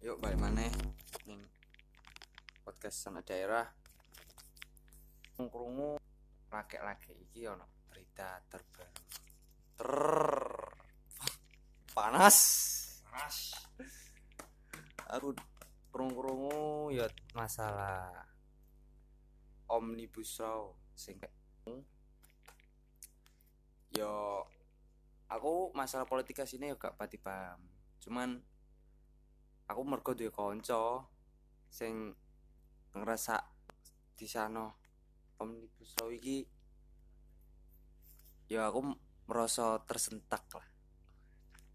Yuk balik maneh ning podcast sana daerah. Krungu laki-laki iki ono berita terbaru. Ter panas. Panas. Aku krungu-krungu ya masalah omnibus law sing kayak- yo aku masalah politika sini yo gak pati paham. Cuman aku mergo duwe kanca sing ngerasa di sana omnibus law iki ya aku merasa tersentak lah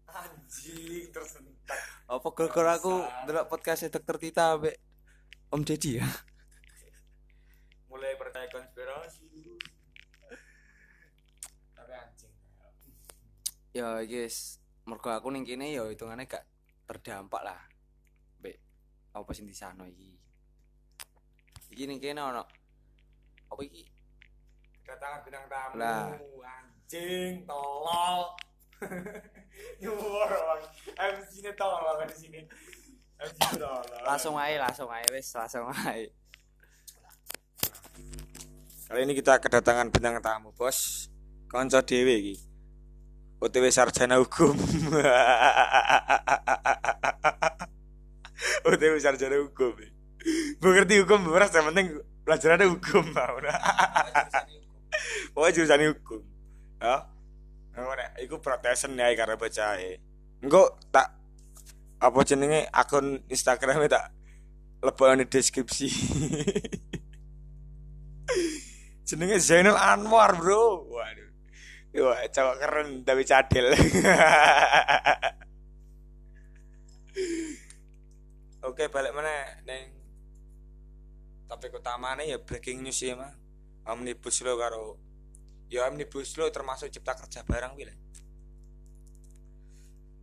Anjing tersentak. apa gara-gara aku Bangsat. ndelok podcast dokter Tita ambek Om Deddy ya Mulai percaya konspirasi. Tapi anjing. ya guys mergo aku ning kene ya hitungannya gak terdampak lah apa sing di sana iki iki ning kene ono apa iki Kedatangan bintang tamu. Lah. Anjing tolol. Nyuwur. MC nya tolol kan di sini. MC tolol. langsung ae langsung ae wis langsung ae Kali ini kita kedatangan bintang tamu, Bos. Konco dhewe iki. OTW sarjana hukum. OTW sarjana hukum. Bu ngerti hukum, beras yang penting pelajarannya hukum, mau. Pokoknya jurusan hukum. Ya. Ora, iku protesan ya karena baca Engko tak apa jenenge akun Instagramnya tak lebokne deskripsi. jenenge Zainal Anwar bro waduh wah cowok keren tapi cadel oke balik mana neng topik utamanya ya breaking news ya mah omnibus law karo ya omnibus law termasuk cipta kerja barang wile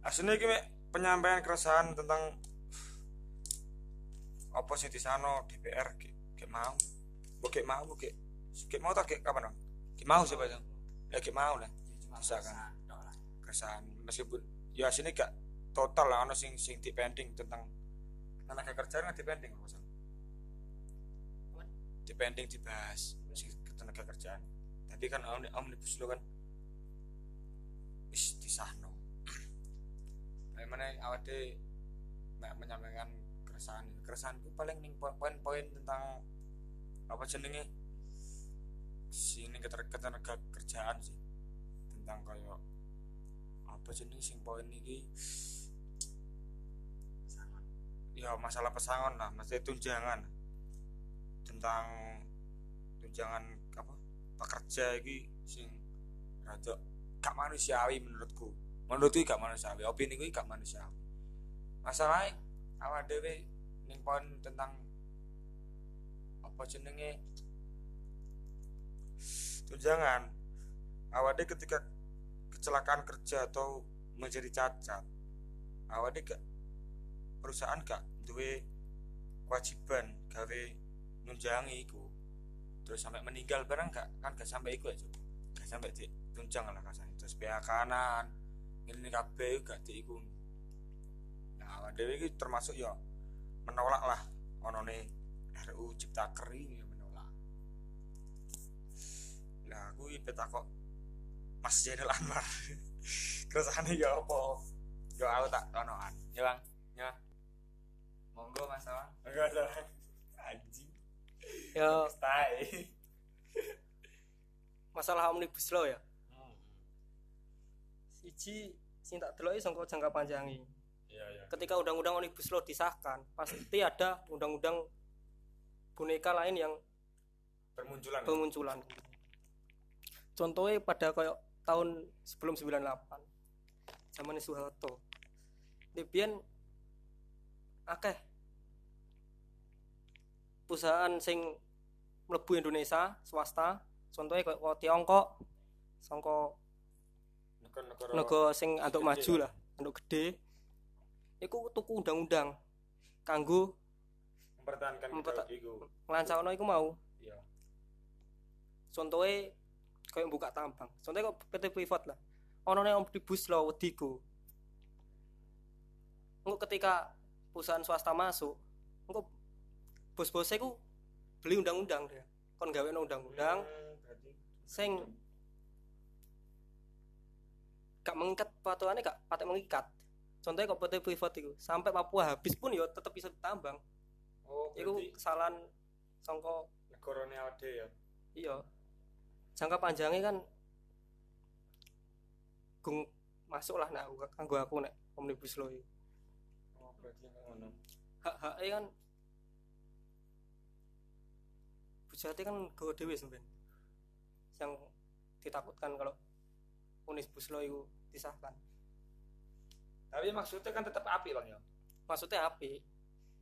aslinya ini penyampaian keresahan tentang apa sih di sana DPR kayak mau Oke mau oke Oke mau tak kapan dong? Kayak mau sih bang. Ya kayak mau lah. Bisa kan? Keresahan meskipun ya sini gak total lah ono sing sing dipending tentang tenaga kerja kan dipending maksud. Dipending dibahas sing tenaga kerjaan. Tapi kan omni omnibus law kan wis disahno. Bagaimana awak de menyampaikan keresahan keresahan itu paling ning poin-poin tentang apa jenenge sini ketenaga kerjaan sih tentang kayak apa jenenge sing poin iki ya masalah pesangon lah masalah tunjangan. Tentang tunjangan apa pekerja iki sing rada gak manusiawi menurutku. Menurutku gak manusiawi opini gue gak manusiawi. Masalahnya awak dhewe ning tentang apa jenenge tunjangan awade ketika kecelakaan kerja atau menjadi cacat awade gak perusahaan gak duwe kewajiban gawe nunjangi iku terus sampai meninggal barang gak kan gak sampai iku aja gak sampai di tunjang lah kasane terus pihak kanan ini kabeh gak di iku nah awade iki termasuk ya menolak lah onone RU Ciptaker ini yang menolak. Lah aku iki kok Mas Zainal Anwar. Keresane ya apa? Ya aku tak onoan. Ya Bang. Ya. Monggo Mas Awan. Enggak ada. Anjing. ya Stay. masalah omnibus law ya siji sing tak deloki sangka jangka panjangi Iya iya. ketika undang-undang omnibus law disahkan pasti ada undang-undang boneka lain yang Bermunculan. bermunculan contohnya pada kayak tahun sebelum 98 zaman Soeharto Debian akeh perusahaan sing mlebu Indonesia swasta contohnya kayak Tiongkok Negara-negara negara sing untuk lah. maju lah untuk gede iku tuku undang-undang kanggo mempertahankan Memperta- iku. nglancakno iku mau Iya. contohnya kayak buka tambang contohnya kok PT privat lah ono nih omnibus law wediku Engko ketika perusahaan swasta masuk engko bos-bosnya ku beli undang-undang dia. Kon gawe undang-undang berarti sing gak mengikat peraturannya gak patek mengikat. Contohnya kok PT privat itu sampai Papua habis pun ya tetap bisa ditambang. Oh itu kesalahan songko negarane ade ya? Iya. Jangka panjangnya kan gung masuk lah nah aku kanggo aku nek omnibus law oh berarti ngono. Hak hak kan bujati kan gue dewi sebenarnya yang ditakutkan kalau omnibus law itu disahkan. Tapi maksudnya kan tetap api bang ya? Maksudnya api.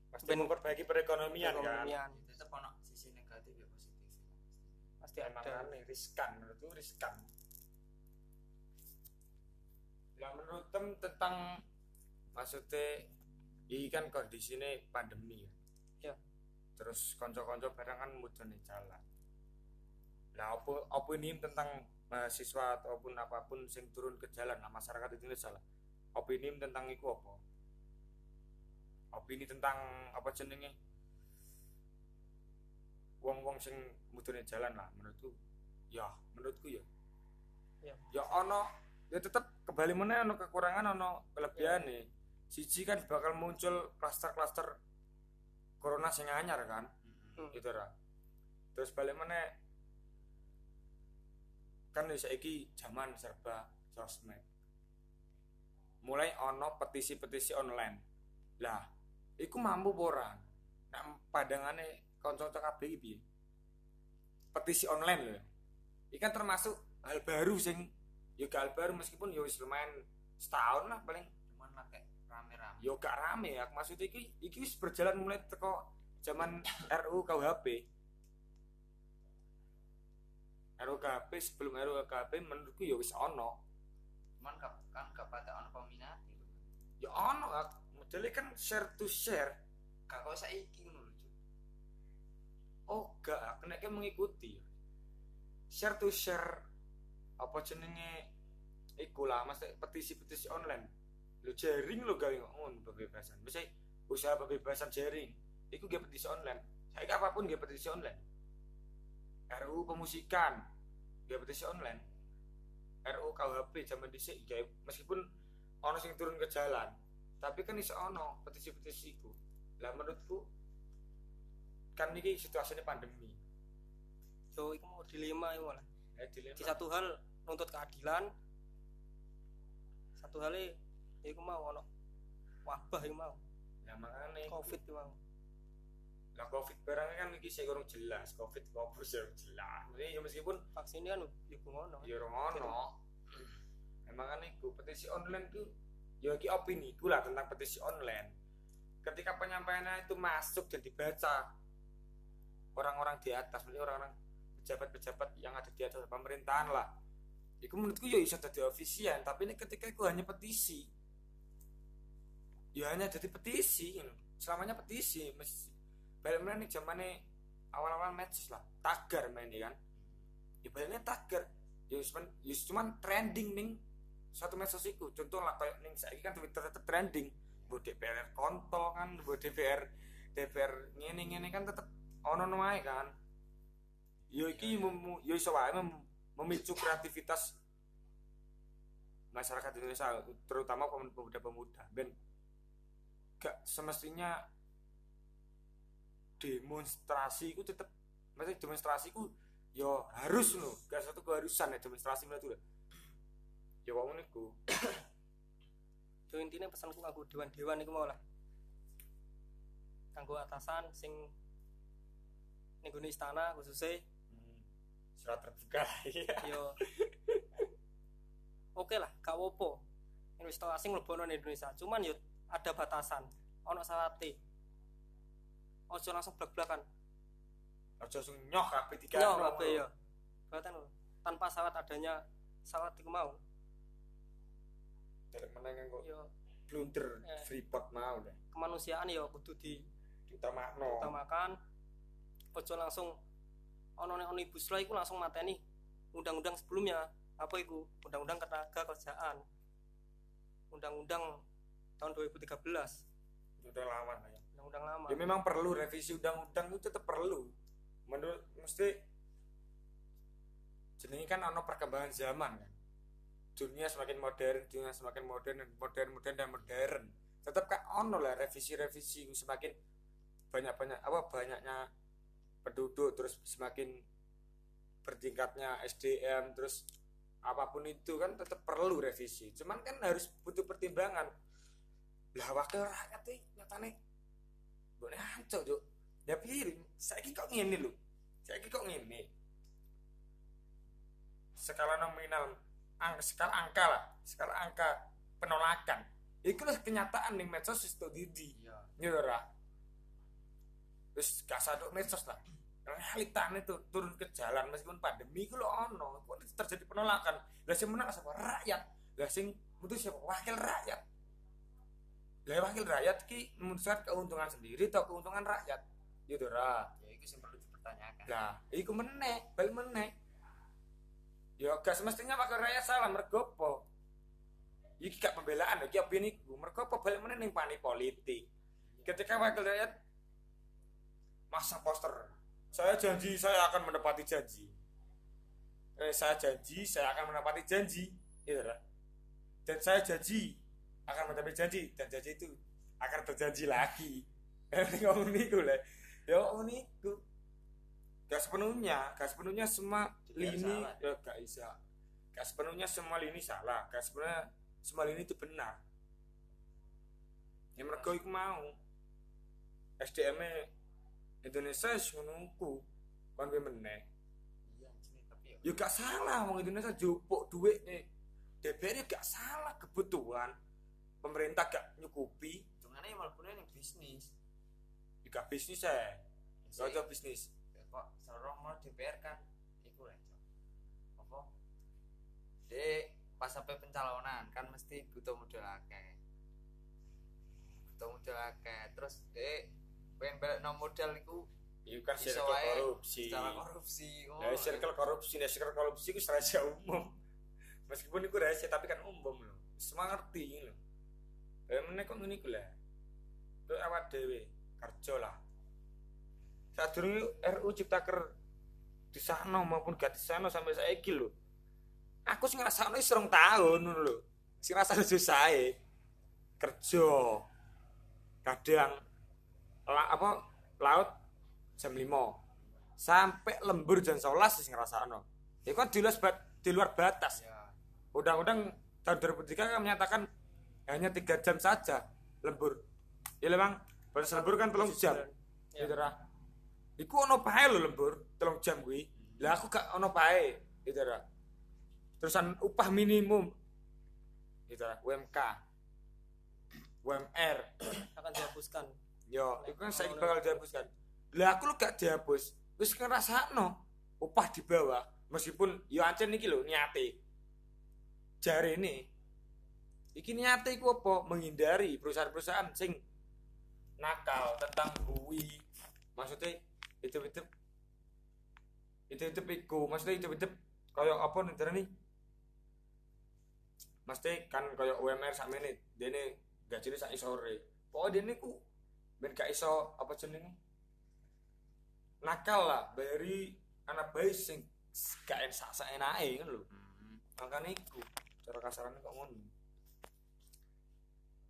Pasti Ben- memperbaiki perekonomian kan? Perekonomian. tetap ono sisi negatif ya positif. Sih pasti emang ada. aneh riskan menurutku riskan. Ya menurut tem tentang maksudnya ini kan kondisi ini pandemi ya? Ya. Terus konco-konco barang kan mudah nih jalan. Lah apa apa ini tentang mahasiswa ataupun apa pun sing turun ke jalan? Lah masyarakat itu salah. Opini tentang itu apa? Opini tentang apa jenenge? Wong-wong sing mudune jalan lah menurutku. Ya menurutku ya. Ya. ya ono ya tetap kembali mana ono kekurangan ono kelebihan nih. Siji kan bakal muncul klaster-klaster corona sing anyar kan? Hmm. gitu ra? Terus balik mana kan ya saiki zaman serba sosmed. Mulai ono petisi-petisi online. Lah iku mampu ora? Nah padangane kanca-kanca kabeh iki petisi online lho. Iki kan termasuk hal baru sing ya hal baru meskipun ya lumayan setahun lah paling cuman lah kayak rame-rame yo gak rame ya. Maksudnya iki iki berjalan mulai teko zaman RU KUHP RU KUHP sebelum RU KUHP menurutku ya wis ono. Cuman kan gak pada ono peminati ya ono modelnya kan share to share. Gak kok saiki ngono oh gak. Kena mengikuti. Share to share apa jenenge? Iku lah mas petisi-petisi online lo jaring lo gawe ngono pembebasan. Bisa usaha pembebasan jaring iku gak petisi online. Saya apa pun gak petisi online. RUU pemusikan gak petisi online. RUU KUHP zaman dhisik gak meskipun ono sing turun ke jalan tapi kan iso ono petisi-petisi iku. Lah menurutku kan ini situasinya pandemi. Yo itu mau dilema itu malah. Eh, dilema. di satu hal nuntut keadilan satu hal itu mau ono wabah itu mau. Ya makanya covid itu mau. Lah covid barangnya kan iki sih kurang jelas. Covid covid sih jelas. Jadi, ya meskipun vaksin kan ya ngono. Ya orang ono emang kan iku petisi online tuh ya iki opini ku lah tentang petisi online. Ketika penyampaiannya itu masuk dan dibaca orang-orang di atas maksudnya orang-orang pejabat-pejabat yang ada di atas pemerintahan lah. Itu menurutku ya bisa jadi ofisian tapi ini ketika itu hanya petisi ya hanya jadi petisi you know. selamanya petisi Mes- balik mana nih zamannya awal-awal matches lah tagar main ya kan. Ya baliknya tagar. Ya cuman ya cuman trending nih satu medsos itu contoh lah kayak nih saya kan twitter tetap trending. Buat DPR kontol kan buat DPR DPR ngene ngene kan tetap ono noai kan. Yo iki mem, yo iso wae mem- memicu kreativitas masyarakat Indonesia terutama pem- pemuda-pemuda. Ben gak semestinya demonstrasi itu tetap maksudnya demonstrasi itu yo harus loh gak satu keharusan ya demonstrasi itu lah ya wong niku yo intinya pesanku kanggo dewan-dewan itu mau lah. Kanggo atasan sing ning gone istana khususnya. Hmm, surat terbuka. Iya. Yo oke lah gak apa investor asing mlebu nang Indonesia. Cuman yo ada batasan. Ono syaratnya ojo langsung blak-blakan. Aja sing nyoh kabeh tiga yo kabeh yo Bahkan lho, tanpa syarat adanya syarat itu mau. Dari mana kok yo blunder Eh. freeport mau deh. Kemanusiaan yo kudu utamakno diutamakan. ojo langsung ono ning omnibus law iku langsung mateni undang-undang sebelumnya. Apa iku? Undang-undang ketenaga kerjaan. Undang-undang tahun 2013 udah lama lah ya. Undang-undang lama. Ya memang perlu revisi undang-undang itu tetap perlu. Menurut mesti jenenge kan ono perkembangan zaman kan. Dunia semakin modern dunia semakin modern dan modern modern dan modern. Tetap kan ono lah revisi-revisi semakin banyak-banyak apa banyaknya penduduk terus semakin bertingkatnya SDM terus apa pun itu kan tetap perlu revisi. Cuman kan harus butuh pertimbangan lah wakil rakyat ini nyatane boleh hancur cuk. Ya piring saya kok ngene lho. Saya kok ngene. Skala nominal ang, skala angka lah. Skala angka penolakan. Itu lah kenyataan nih medsos itu didi iya. Gitu ora terus gak saduk medsos lah realitanya itu turun ke jalan meskipun pandemi itu lo ono kok terjadi penolakan. Lah sing menang siapa? Rakyat. Lah sing mutus siapa? Wakil rakyat lah wakil rakyat ki memutuskan keuntungan sendiri atau keuntungan rakyat? Gitu ora ya itu yang perlu dipertanyakan. Lah iku meneh bal meneh. Ya gak semestinya wakil rakyat salah mergo apa? Iki gak pembelaan iki opini ku mergo apa balik meneh ning pani politik? Ketika wakil rakyat masa poster saya janji saya akan menepati janji. Eh, saya janji saya akan menepati janji. Gitu lah dan saya janji akan menepati janji dan janji itu akan terjanji lagi. Ngomong niku lah ya ngomong niku gak sepenuhnya gak sepenuhnya semua lini ya gak bisa. Gak sepenuhnya semua lini salah gak sepenuhnya semua lini itu benar. Yang mereka iku mau. SDM -nya Indonesia kon piye meneh? Iya ya. Ya gak salah wong Indonesia jupuk duit nih DPR gak salah kebutuhan pemerintah gak nyukupi hitungannya yang malah yang bisnis. Ya gak bisnis ya gak ada bisnis. Ya kok serong mau DPR kan? Iku lah apa? De pas sampai pencalonan kan mesti butuh modal akeh. Butuh modal akeh. Terus de pengen balik no modal itu kan Iso circle korupsi. secara korupsi. Oh, Nah, circle korupsi, nah, circle korupsi itu rahasia umum. Meskipun itu rahasia, tapi kan umum loh. Semua ngerti loh. Kayak mana kok ngene iku lah. Itu awak dhewe kerja lah. Saat dulu RU Ciptaker di sana maupun gak di sana sampai saiki lho. Aku sing ngrasakno wis rong tahun ngono lho. Sing ngrasakno susah kerja. Kadang la, apa laut jam 5 sampai lembur jam 11 sing ngrasakno. Itu kan di luar, di luar batas. ya Undang-undang tahun 2003 kan menyatakan hanya tiga jam saja lembur. Ya memang batas lembur kan telung jam. Ya. Gitu ra. Iku ono pae lho lembur telung jam kuwi. Lah aku gak ono pae. Gitu ra. Terusan upah minimum. Gitu ra, UMK. UMR. akan dihapuskan Yo, itu kan saya bakal dihapuskan. Lah aku lu gak dihapus. Wis ngrasakno upah di bawah meskipun yo ancen iki lho niate. Jare ini iki niate iku apa? Menghindari perusahaan-perusahaan sing nakal tentang bui. Maksudnya itu itu itu itu iku maksudnya itu itu kayak apa nih nih Mesti kan kayak UMR sama ini, dia ini gajinya sak sore. Pokoknya dia ini ku ben gak iso apa jenenge nakal lah bari anak bayi sing gak enak sak enake kan lho Hmm. makanya iku cara kasarannya kok ngono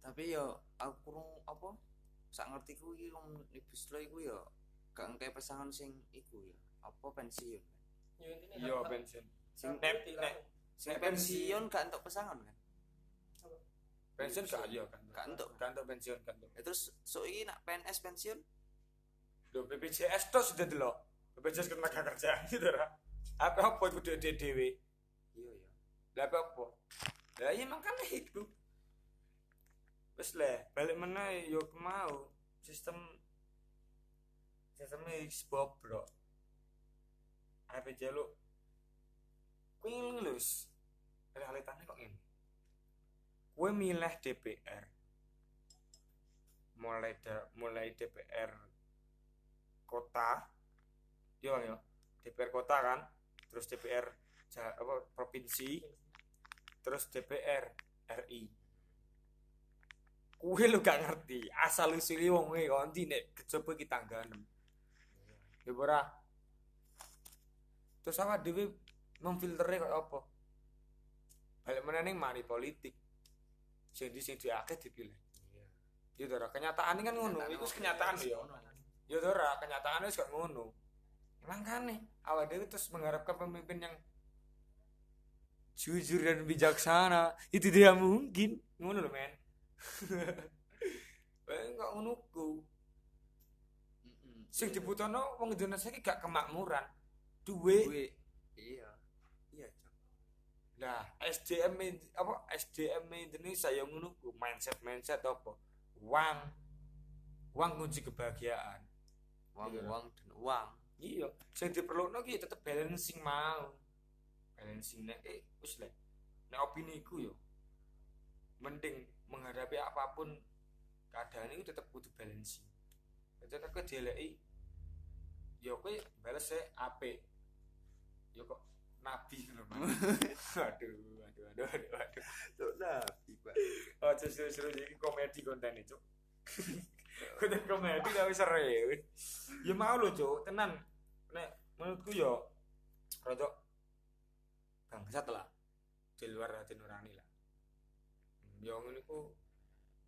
tapi yo aku kurang apa? Sak ngerti ku iki wong nibus lo iku yo gak ngkai pasangan sing iku ya apa pensiun? Intinya iya pensiun. Sing nek- nek- sing pensiun gak untuk pasangan kan? Pensiun gak iya kan Gak entuk. gak entuk pensiun kan entuk. Ya, terus so iki nak PNS pensiun? Lho BPJS to sudah delok. BPJS ketenaga kerjaan gitu ra. Apa apa iku dhewe dhewe iya ya lah apa apa lah iya makanya itu wis lah balik mana yo mau. Sistem sistemnya wis bobrok. Apa jaluk kuwi ngene lho Wis. realitanya kok ini kue milih DPR mulai da, mulai DPR kota. Yo yo. DPR kota kan? Terus DPR apa provinsi. Terus DPR RI kuwi lu gak ngerti. Asal usule wong kuwi kok ndi nek kejaba iki tangganem ya ora? Terus awak dhewe memfiltere kok apa? Balik meneh ning mari politik. Sing di sing diakeh dipilih. Ya ora? Kenyataan kan ngono. Iku wis kenyataan ya. Ya ora? Kenyataan wis gak ngono. Makanya awak dhewe terus mengharapkan pemimpin yang jujur dan bijaksana. Itu tidak mungkin. Ngono lho men Enggak ngono ku sing dibutuhno wong Indonesia iki gak kemakmuran duwe Duwe. Iya. Iya, Cok. Nah, SDM in- apa SDM Indonesia yang ngono ku mindset mindset apa? Uang. Uang kunci kebahagiaan. Uang, Iya. uang dan uang. Iya, sing diperlukan ki tetep balancing mau. Balancing nek eh wis lek. Nek opini ku yo. Mending menghadapi apa pun keadaan itu tetep kudu balancing. Tetep kowe dieleki yo kowe bales e apik. Yo kok nabi Mas. aduh, aduh, aduh, aduh, aduh. Tuh nabi, Pak. Oh, seru-seru iki komedi konten itu. konten komedi tapi seru. Ya mau lho, Cuk. Tenan. Nek menurutku yo rada bangsat lah. Di luar hati nurani lah. Yo ngene ku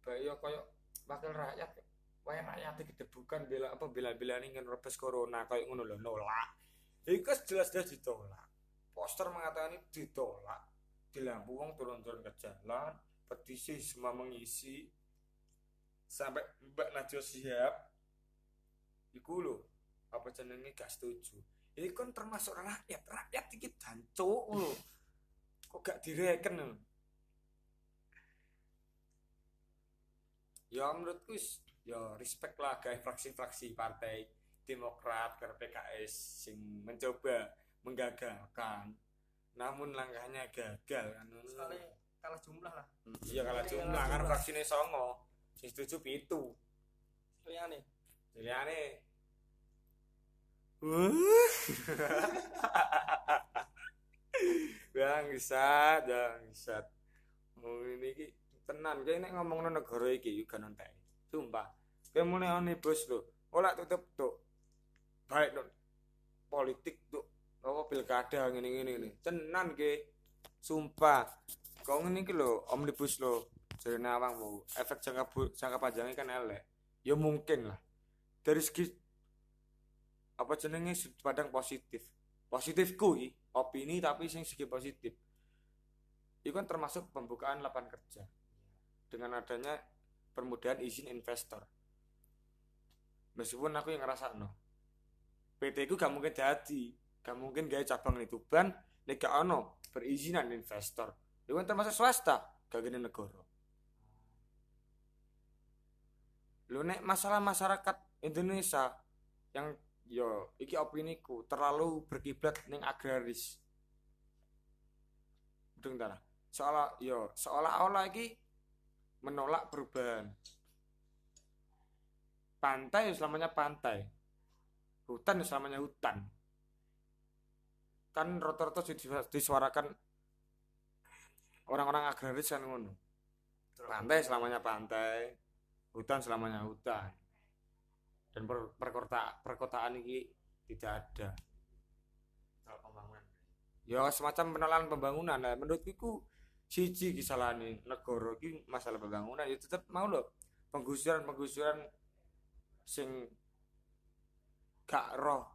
bae yo koyo wakil rakyat. Wae rakyat iki debukan bela apa bela-bela ning ngerebes corona koyo ngono lho nolak. Iku jelas-jelas ditolak. Poster mengatakan ini ditolak. Di lampu turun-turun ke jalan, petisi semua mengisi sampai Mbak Najwa Shihab iku lho apa jenenge gak setuju ini kan termasuk rakyat rakyat iki dancuk lho kok gak direken lho ya menurutku ya respect lah gawe fraksi-fraksi partai Demokrat ke PKS sing mencoba menggagalkan. Namun langkahnya gagal kan. Sekali kalah jumlah lah. Iya kalah jumlah kan fraksine songo. Sing setuju pitu. Liane Liyane Bangsat, bangsat. Oh ini ki tenan kayak nek ngomongno negara iki gak nontek. Sumpah. Kayak mulai omnibus lho. Ora tutup tuh. Baik non politik tuh apa pilkada ngene-ngene ngene. Tenan ki. Sumpah. Kau ngene iki lho omnibus lho. Jarene awakmu, efek jangka jangka panjangnya kan elek. Ya mungkin lah. Dari segi apa jenenge sudut pandang positif. Positif kuwi opini tapi sing segi positif. Itu kan termasuk pembukaan lapangan kerja. Dengan adanya permudahan izin investor. Meskipun aku yang ngerasa no. PT ku gak mungkin jadi, gak mungkin gaya cabang di Tuban, nek gak ono perizinan investor. Itu termasuk swasta, gak gini negara. Lu nek masalah masyarakat Indonesia yang yo iki opiniku terlalu berkiblat ning agraris. Betul ta? Seolah yo seolah-olah iki menolak perubahan. Pantai ya selamanya pantai. Hutan ya selamanya hutan. Kan rata-rata dis- disuarakan orang-orang agraris kan ngono. Pantai selamanya pantai, hutan selamanya hutan. Dan per- perkota perkotaan ini tidak ada. Pembangunan. Ya semacam penolakan pembangunan. Nah, menurutku siji kesalahan negara iki masalah pembangunan ya tetap mau loh penggusuran-penggusuran sing gak roh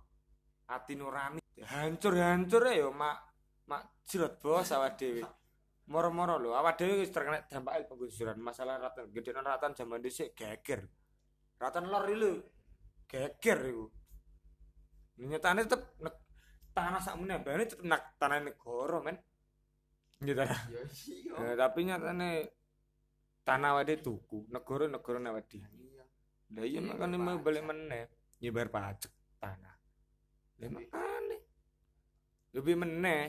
ati nurani. Hancur-hancur ya mak mak jerot bos awak dhewe. Moro-moro lho awak dhewe wis terkena dampak penggusuran masalah ratan gede ratan zaman dhisik geger. Ratan lor lho geger iku. Nyatane tetep tanah sak menembane tetep tanah negara men gitu. Ya iya. Ya, tapi nyatane tanah wade tuku negara negara nawadi Iya. lah iya Iya, makanya mau balik meneh bayar pajak tanah. Lah makanya lebih meneh.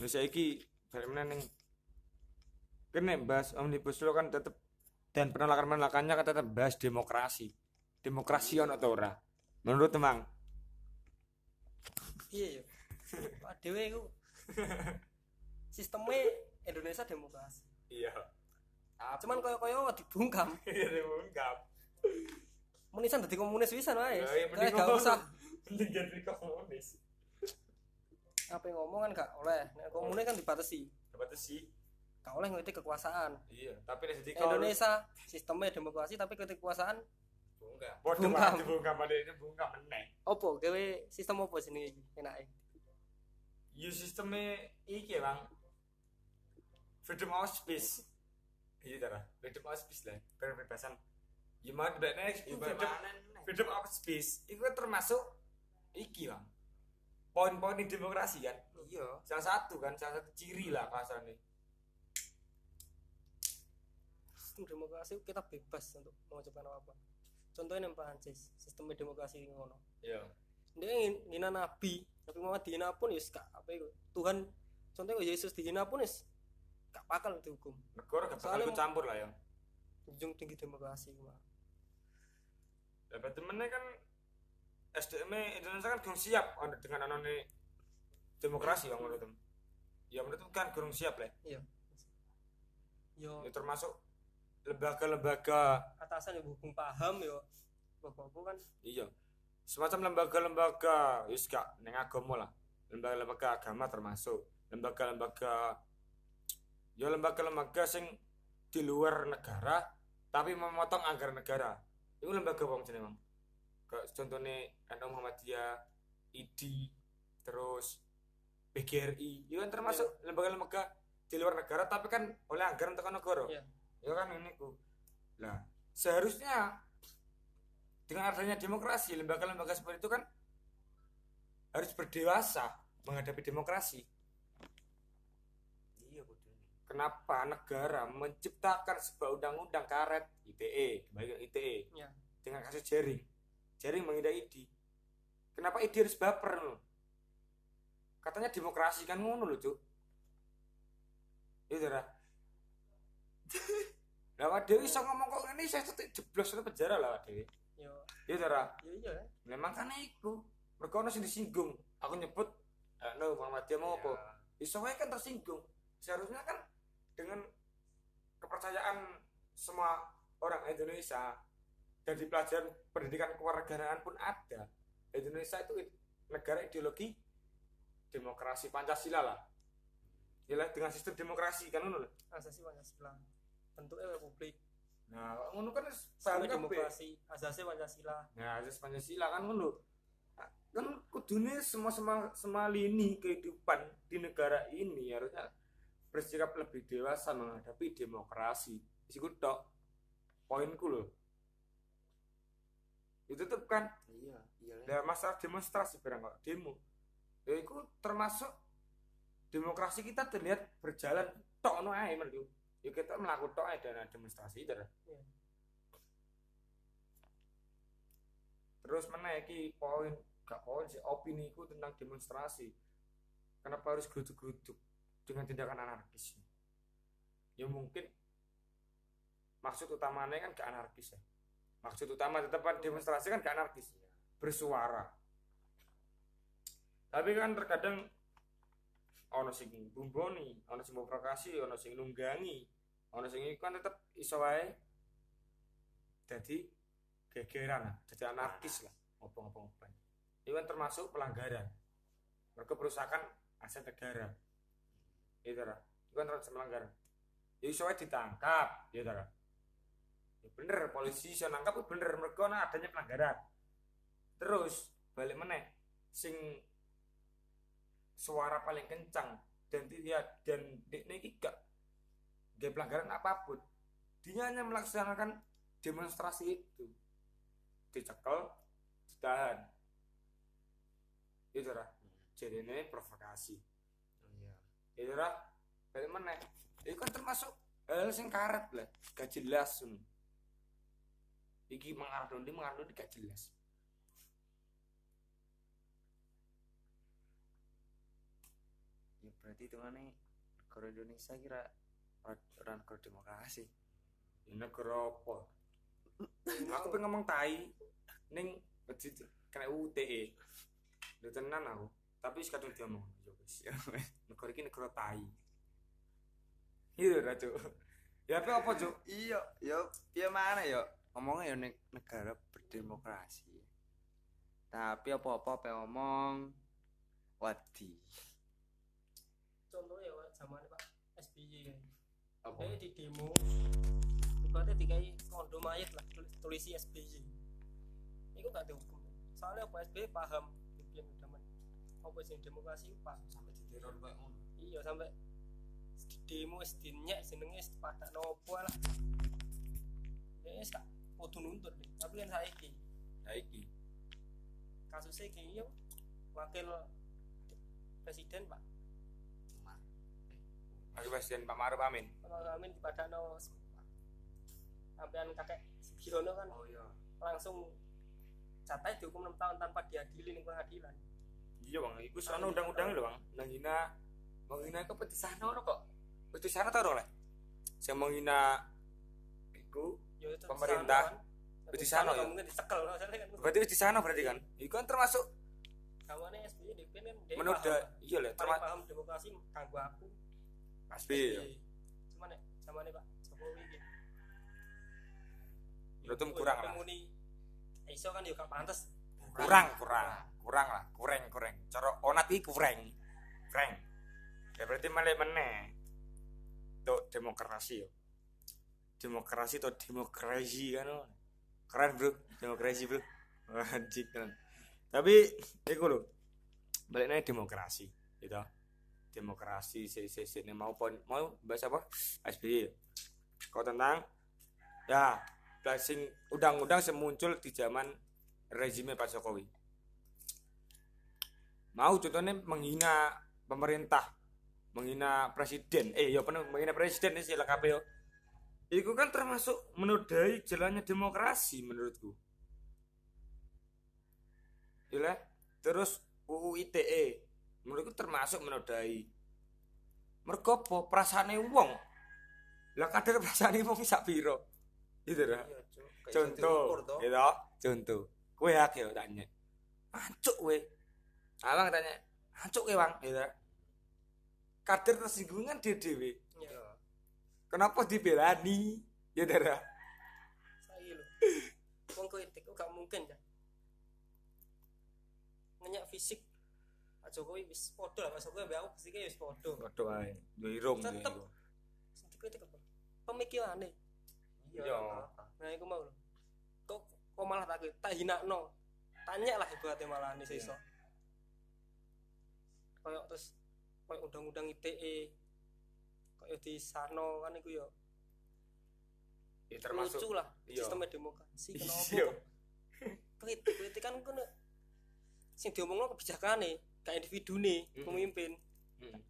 Lah saiki balik meneh ning kene bahas omnibus law kan tetep dan penolakan-penolakannya kan tetep bahas demokrasi. Demokrasi ono ta ora? Menurut temang iya ya Pak Dewe itu sistemnya Indonesia demokrasi. Iya. Cuman koyo-koyo dibungkam. Iya, enggak. menisan dadi komunis wisan wae. Ya, iya, Kayak gak usah. Mending jadi komunis. apa yang ngomong kan gak oleh. Nek komunis kan dibatasi. Dapat sih. gak oleh ngerti kekuasaan. Iya, tapi kalau Indonesia sistemnya demokrasi tapi ketika kekuasaan Bungkam. banget bungkam ada ini bungkam meneh. opo gawe sistem opo sini iki enake? Ya sistemnya iki bang. Freedom of speech. Iya darah. Freedom of speech lah. Kebebasan. Gimana bedanya? Freedom, freedom of speech. Itu termasuk iki bang. Poin-poin di demokrasi kan. Iya. Salah satu kan, salah satu ciri lah kasarnya. sistem demokrasi kita bebas untuk mengucapkan apa-apa contohnya yang Prancis sistem demokrasi ini ngono Iya. dia ingin ngina nabi tapi Muhammad dihina pun ya apa itu Tuhan contohnya Yesus dihina pun ya gak bakal dihukum Negara gak bakal campur lah ya. junjung tinggi demokrasi mah Dapat temennya kan SDM Indonesia kan kurang siap dengan anone demokrasi bang menurut. Ya menurut kan kurang siap lah. yo. Ya, termasuk lembaga-lembaga atasan yang hukum paham yo. Bapak kan. Iya. Semacam lembaga-lembaga wis gak neng agama lah. Lembaga-lembaga agama termasuk. Lembaga-lembaga ya lembaga-lembaga sing di luar negara tapi memotong anggaran negara. Itu lembaga bang jenenge kayak contohnya NU Muhammadiyah ID terus PGRI itu kan termasuk lembaga-lembaga di luar negara tapi kan oleh anggaran tekan negara Iya. ya kan ini ku. Lah seharusnya dengan adanya demokrasi lembaga-lembaga seperti itu kan harus berdewasa menghadapi demokrasi. Iya. Kenapa negara menciptakan sebuah undang-undang karet ITE ke ITE ya. dengan kasus jaring jaring menghindar ID kenapa ID harus baper loh? Katanya demokrasi kan ngono loh cuk. Itu dah lah Dewi bisa ngomong kok ini saya tuh jeblos ke penjara lah Dewi. Yo. Itu dah yo iya ya memang kan iku. Mereka ono sing disinggung. Aku nyebut eh, no Muhammadiyah mau apa? Iso wae kan tersinggung. Seharusnya kan dengan kepercayaan semua orang Indonesia dan di pelajaran pendidikan kewarganegaraan pun ada. Indonesia itu negara ideologi demokrasi Pancasila lah. Ya lah, dengan sistem demokrasi kan ngono asasi Pancasila. Bentuknya republik. Nah ngono kan kabeh. demokrasi asasi Pancasila. Nah, asas Pancasila kan ngono. Kan kudune semua semua semua lini kehidupan di negara ini harusnya bersikap lebih dewasa menghadapi demokrasi. Isiku tok. Poinku loh. Itu tetep kan Iya, iya. masalah demonstrasi barang kok demo. Ya itu termasuk demokrasi kita terlihat berjalan tok no ae menurutku. Ya kita melakukan tok ae dan demonstrasi itu. Iya. terus menaiki poin gak poin sih opini ku tentang demonstrasi kenapa harus geruduk-geruduk dengan tindakan anarkis. Ya mungkin maksud utamanya kan gak anarkis ya. Maksud utama tetap demonstrasi kan gak anarkis. Bersuara. Tapi kan terkadang ono sing bumboni ono sing provokasi ono sing nunggangi ono sing kan tetep iso jadi gegeran lah jadi anarkis lah ngopong-ngopong itu kan termasuk pelanggaran. Mereka perusakan aset negara itu lah itu kan termasuk pelanggaran ya iso wae ditangkap. Ya lah ya bener. Polisi iso nangkap itu bener. Mereka nah adanya pelanggaran. Terus balik meneh sing suara paling kencang dan tidak dan ini gak gak pelanggaran apa pun dia hanya melaksanakan demonstrasi itu. Dicekel ditahan. Itu lah jadi ini provokasi Itu lah balik meneh. Itu kan termasuk hal sing karet lah gak jelas sun. Iki mengarah dondi mengarah dondi gak jelas. Ya berarti itu kan negara Indonesia kira ora- ora negara demokrasi. Ini negara apa? Aku pengen ngomong tai ning masjid kena UTE lu tenan aku. Tapi ya wis ya wis. negara iki negara tai. Iya ra cuk. Ya apa apa, Cuk? iya ya piye mana ya? Ngomongnya ya negara berdemokrasi. Tapi apa-apa pe ngomong wadi. Contohnya ya zaman Pak SBY ya. Apa? Di demo. Ibaratnya dikai kondo mayat lah tulis- tulisi SBY itu gak dihukum soalnya apa SBY paham apa sih demokrasi? Paham sampai diteror ngono. Iya sampai di demo jenenge wis pada nopo lah. Ya wis gak kudu nuntut deh. tapi kan saiki. Saiki. kasusnya kayak iya wakil presiden Pak. Wakil Presiden Pak Maruf Amin. Kalau Amin di Padano sampean kakek Sugiono kan. Oh iya. Langsung catai dihukum 6 tahun tanpa diadili di pengadilan Iya, Bang. Iku sono undang-undang lho, Bang. Menghina menghina ke petisan ora kok. Petisan ta ora, Le? Sing menghina iku ya itu Pemerintah. sana, sana, Sana ya? kan berarti sana berarti kan. Iku kan termasuk kawane SBY DP kan paham, iya paling termasuk paham demokrasi kanggo aku pasti ya. SBY. cuman nek zamane Pak Jokowi iki Menurutmu kurang lah. Iso kan yo gak pantes kurang kurang. Kurang lah kurang kurang cara onat iki kurang kurang ya berarti malah meneh. Tuh demokrasi yo. Demokrasi atau demokrasi kan. Oh. keren bro. Demokrasi bro. Anjing keren tapi iku lho. Balik nih demokrasi gitu demokrasi si si si mau pon mau bahas apa? SBY kau tentang? Ya blessing undang-undang semuncul di zaman rezime Pak Jokowi. Mau contohnya menghina pemerintah menghina presiden. Eh ya penuh menghina presiden sih lengkapnya yo. Itu kan termasuk menodai jalannya demokrasi menurutku. Gila. terus UU ITE menurutku termasuk menodai. Mergo apa? Perasaane wong. Lah kadar perasaane wong sak piro? Gitu lah iya contoh gitu contoh kue hak ya tanya. Ancuk kue abang tanya ancuk kue bang? Gitu. Kader tersinggungan dia dewi ya kenapa dibelani? Ya darah saya lho. Wong kritik gak mungkin ya ngenyak fisik. Pak Jokowi wis podo lah Pak Jokowi aku fisiknya wis podo waduh ae. Dua irung Tetep. sing dikritik apa? Pemikirane iya. Nah iku mau lho kok kok malah tak tak hinakno tanya lah ibaratnya malah nih Iya. seiso kayak terus kayak undang-undang ITE kayak di Sano kan iku ya ya termasuk lucu lah iya. sistemnya demokrasi Iya. kenapa kritik kritik kan kan sing diomongno kebijakane kayak individu nih Mm-mm. pemimpin Hmm.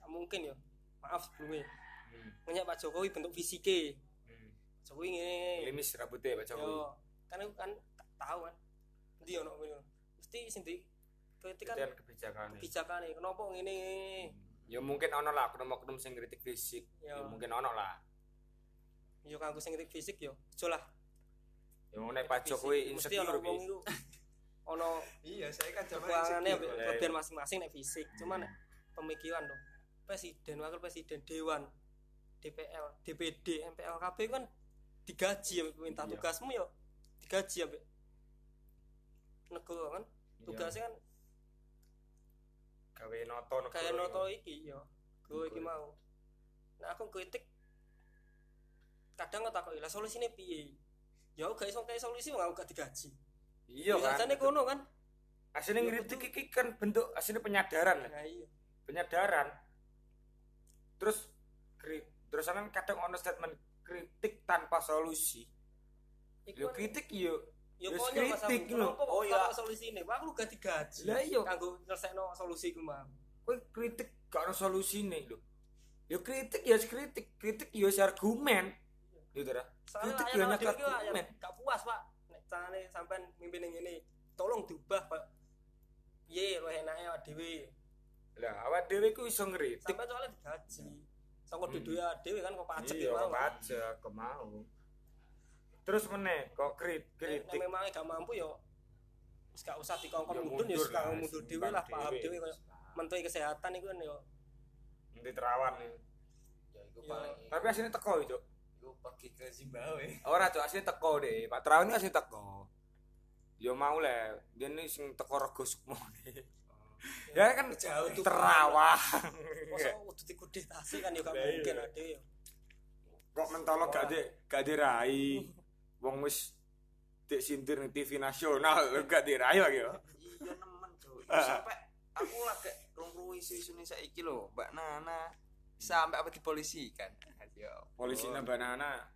gak mungkin ya maaf sebelumnya Hmm. ngenyak Pak Jokowi bentuk Hmm. Jokowi ngene limis rambutnya Pak Jokowi yo kan aku kan tahu kan. Ndi ono ngono. Mesti sing di kritik kan Kritikan kebijakan. kebijakane kenapa ngene? Ya mungkin ono lah oknum-oknum sing kritik fisik. Ya. mungkin ono lah. Yo kanggo sing kritik fisik yo. Aja lah. Ya mau naik Pak. Jokowi mesti insecure iku ono iya saya kan kekurangannya ya. kelebihan masing-masing nek fisik. Cuman pemikiran dong presiden wakil presiden dewan DPL DPD MPL KB kan digaji ya pemerintah Iya. tugasmu yo digaji ya negara kan? Iya. tugasnya kan gawe noto negara kayak noto iki yo gue iki mau. Nah aku kritik kadang nggak takut lah solusinya piye? Ya gak iso kayak solusi mau aku gak digaji. Iya kan? Biasanya kono kan? Aslinya ngeritik iki kan bentuk aslinya penyadaran lah. nah iya. Penyadaran. Terus terus kan kadang ono statement kritik tanpa solusi. Iku yo kritik yo ya Wis kritik lho. Oh, iya. ya solusi ini? Aku gak digaji. Lah iya. Kanggo nyelesaikno solusi ku mau kowe kritik gak ono solusine lho. Yo kritik ya kritik. Kritik yo argumen. Gitu dah Kritik ki rakyat argumen. gak puas pak nek carane sampean mimpin ini tolong diubah pak piye lo enake awak dhewe? Lah awak dhewe ku iso ngritik. Sampean soalnya digaji sangko Hmm. dudu dhewe kan kok pajak iya ya kok mau pajak kok mau terus meneh kok krit nek kritik memang gak mampu yo wis gak usah dikongkon mundun yo lah, mundur dhewe lah paham dhewe. dhewe koyo menteri kesehatan iku kan yo nanti terawan nih ya iku paling Tapi aslinya teko itu. iku pergi ke Zimbabwe. Ora cok aslinya teko deh. Pak Trawan ini aslinya teko. Yo mau le, dia ini sing teko rego sukmo deh. Ya kan Jauh tuh. terawang. Masa kudu dikudetasi kan ya gak Lah iya. mungkin ade ya. Kok mentolo gak de gak dirai. Wong wis dik sindir TV nasional gak dirai lagi yo. Iya nemen, Cuk. Iku Sampai aku lagi rungru isu-isu nih saiki lho, Mbak Nana. Sampai apa dipolisikan. Ayo. Polisi Oh. nambah anak.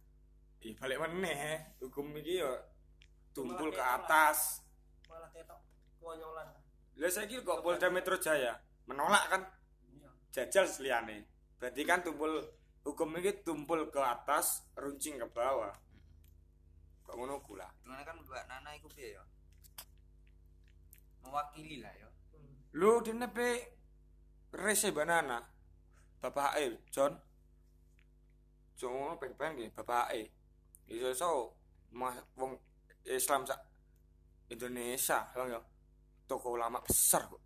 Ih balik meneh. Hukum iki yo tumpul ke atas. Malah ketok konyolan. Lah saiki kok Polda Metro Jaya menolak kan Iya. jajal seliane. Berarti kan tumpul hukum ini tumpul ke atas, runcing ke bawah. Kok ngono kula. Gimana kan Mbak Nana iku piye ya? Mewakili lah ya. Lu dene pe rese banana. Bapak E, John. Cuma pengen gini, Bapak E. Iso so mah wong Islam sak Indonesia, bang ya. Toko ulama besar kok.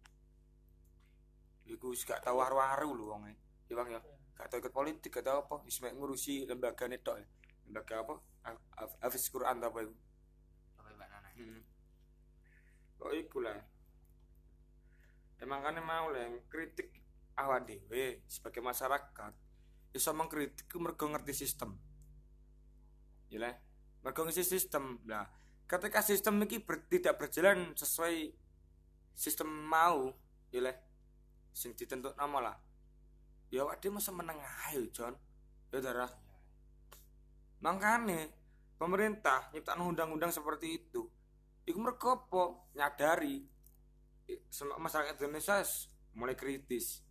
Iku gak tau waru-waru lho wong. Ya bang ya. Gak tau ikut politik, gak tau apa. Wis ngurusi lembaga tok. ya. Lembaga apa? Haf- Hafiz Quran apa iku. Apa Mbak Nana? Hmm. Kok iku lah. Emang kan mau lah kritik awak dhewe sebagai masyarakat iso mengkritik mergo ngerti sistem. Ya lah. Mergo ngerti sistem. Lah, ketika sistem iki ber- tidak berjalan sesuai sistem mau, ya. Sing ditentuk nama lah. Ya awak dhewe meneng ae, Jon. Ya darah. Makanya pemerintah nyiptakan undang-undang seperti itu. Iku mergo apa? Nyadari masyarakat Indonesia mulai kritis.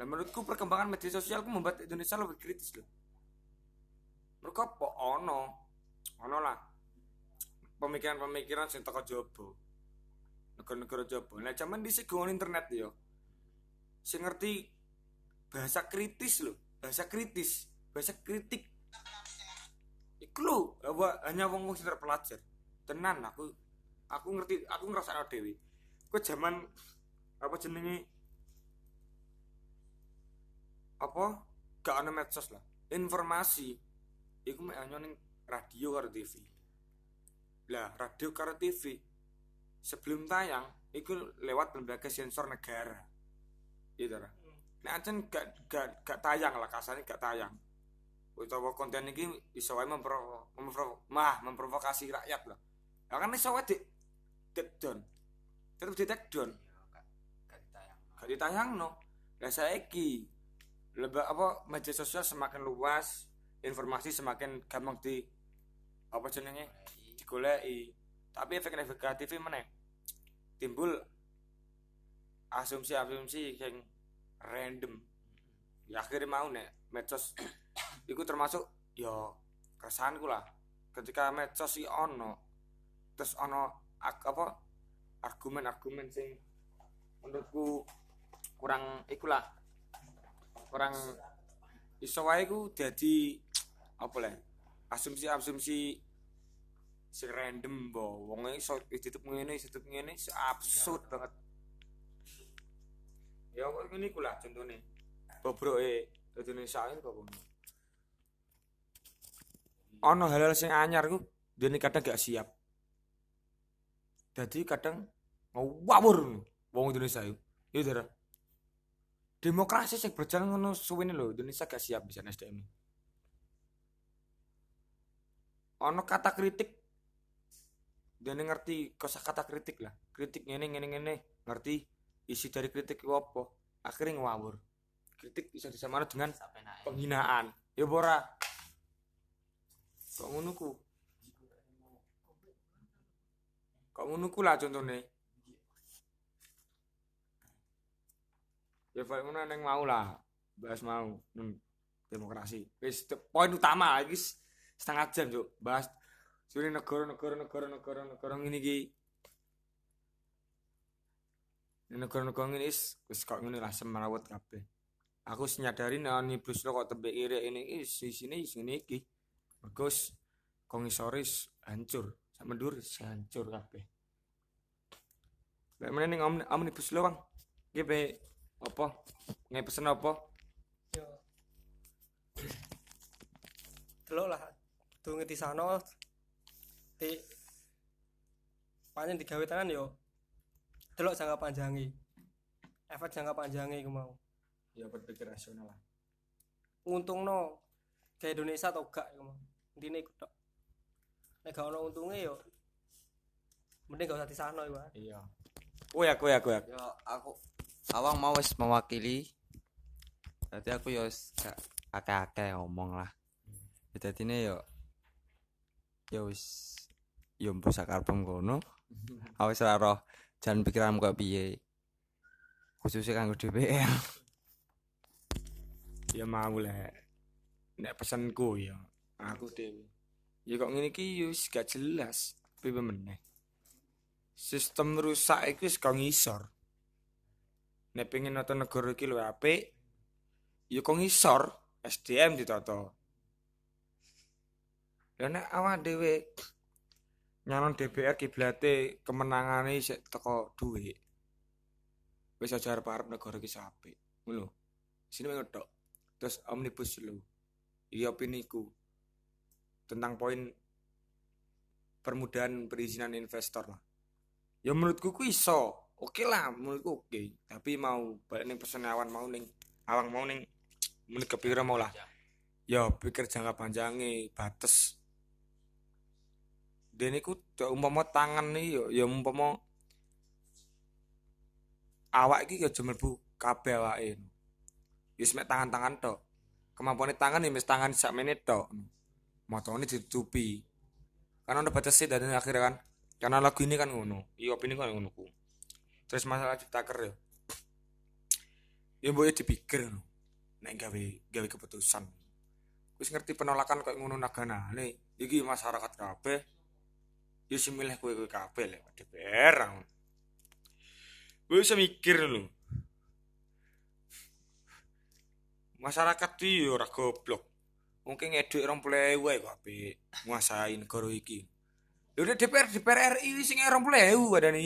Dan menurutku perkembangan media sosial membuat Indonesia lebih kritis loh. Mergo apa? Ono. Ono lah. Pemikiran-pemikiran sing teko. Negara-negara jaba. Nah, zaman dhisik nggon internet yo. Sing ngerti bahasa kritis loh, bahasa kritis, bahasa kritik. Iku lho, hanya wong wong sing terpelajar. Tenan aku aku ngerti, aku ngrasakno dhewe. Ku zaman apa jenenge apa gak ana medsos lah. Informasi iku hanya radio karo TV. Lah, radio karo TV sebelum tayang iku lewat lembaga sensor negara. Gitu lah. Nek ancen gak gak gak tayang lah kasarnya gak tayang. Utawa konten iki iso wae memprovo, mah memprovokasi rakyat lah. Lah kan iso wae di take down. Tetep di take down, Iya, gak gak ditayang. gak ditayangno. Lah saiki lebih apa media sosial semakin luas, informasi semakin gampang di apa jenenge digoleki. Tapi efek negatif meneh timbul asumsi-asumsi yang random. Ya akhirnya mau nek medsos iku termasuk ya keresahanku lah. Ketika medsos si ono terus ono apa argumen-argumen sing menurutku kurang ikulah kurang iso wae ku apa lah asumsi-asumsi sing random bo. Wong iso ditutup ngene ditutup ngene iso absurd banget. Ya kok ngene iku lah contone bobroke Indonesia ini kok ngono ono hal-hal sing anyar ku dene kadang gak siap. Jadi kadang ngawur. Wong Indonesia itu iya Dara? Demokrasi sing berjalan ngono suwene lho Indonesia gak siap bisa SDM ono kata kritik dia ngerti kosa kata kritik lah. Kritik ngene ngene ngene. Ngerti isi dari kritik itu apa. Akhirnya ngawur. Kritik bisa disamakan dengan penghinaan. Ya bora kok ngono ku? Kok ngono ku lah contohnya? Ya paling ngono neng mau lah. Bahas mau. Hmm, demokrasi. Wis poin utama lagi setengah jam cuk. Bahas suri negara negara negara negara negara ngene iki negara-negara ngene is wis kok ngene lah semrawut kabeh. Aku wis nyadari nek omnibus law kok tembe ire ini is isine is ngene iki. Wis komisaris hancur. Sak mendur hancur kabeh. Lek meneh ning omni- omnibus law Bang iki apa? Nge pesen apa? Yo, delok lah. Durunge di sana di pancen digawe tenan yo. Delok jangka panjangi efek jangka panjangi iku mau. Ya berpikir rasional lah. Nguntungno ke Indonesia atau gak iku mau. Intine iku tok. Nek gak ono untunge yo mending gak usah di sana iku iya. Kowe ya kowe ya kowe ya yo aku awang mau wis mewakili. Berarti aku yo gak akeh-akeh ngomong lah. Ya dadine yo yo wis yo mbok sakarepem kono aku wis ora roh jalan pikiranmu kok piye? Khususnya kanggo DPR ya mau lah nek pesanku ya aku dhewe. Ya kok ngene iki ya wis gak jelas piye meneh. Sistem rusak iku wis kok ngisor. Nek pengen nata negara iki luwih apik ya kok ngisor SDM ditata lha nek awak dhewe nyalon DPR kiblate kemenangane sik teko dhuwit. Wis aja arep-arep negara iki apik. Ngono sini mengetok terus omnibus law iya opiniku tentang poin permudahan perizinan investor lah. Ya menurutku ku iso. Oke lah menurutku oke. Tapi mau balik ning pesen awan mau ning awang mau ning menurut kepikiran mau lah. Ya pikir jangka panjangnya batas dan iku ya umpama tangan nih ya ya umpama awak iki ya aja mlebu kabeh awake. Wis mek tangan-tangan tok. Kemampuane tangan ya wis tangan sak menit tok. Motone ditutupi. Kan ada batasnya dan akhirnya kan. Karena lagu ini kan ngono. Iya opini kan ngono ku. Terus masalah ciptaker ya ya boleh dipikir no. nek gawe gawe keputusan. Wis ngerti penolakan kayak ngono nih iki masyarakat kabeh ya sing milih kowe kowe kabeh lek DPR Gue bisa mikir lho. Masyarakat iki yo ora goblok. Mungkin ngeduk 20.000 wae kok apik nguasai negara iki. Lho DPR DPR RI sing 20.000 badane.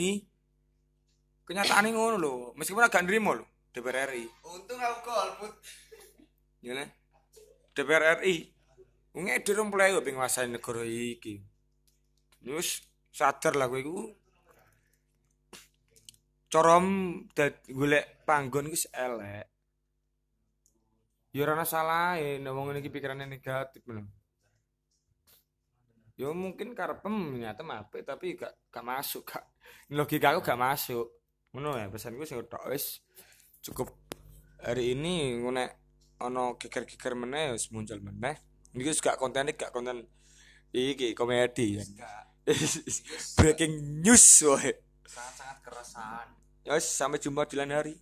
Kenyataane ngono lho, meskipun agak nrimo lho DPR RI. Untung aku golput. Ngene. DPR RI ngeduk 20.000 ping nguasai negara iki. Terus sadar lah kowe iku corom golek panggon wis elek. Ya ora ana salahe wong pikirane negatif lho. Ya mungkin karepem nyata apik tapi gak gak masuk gak logika aku gak masuk. Ngono ya pesanku sing tok wis cukup hari ini ngono ana geger-geger meneh muncul meneh. Wis gak konten gak konten iki komedi. Breaking news wae. Sangat-sangat keresahan. Ya sampai jumpa di lain hari.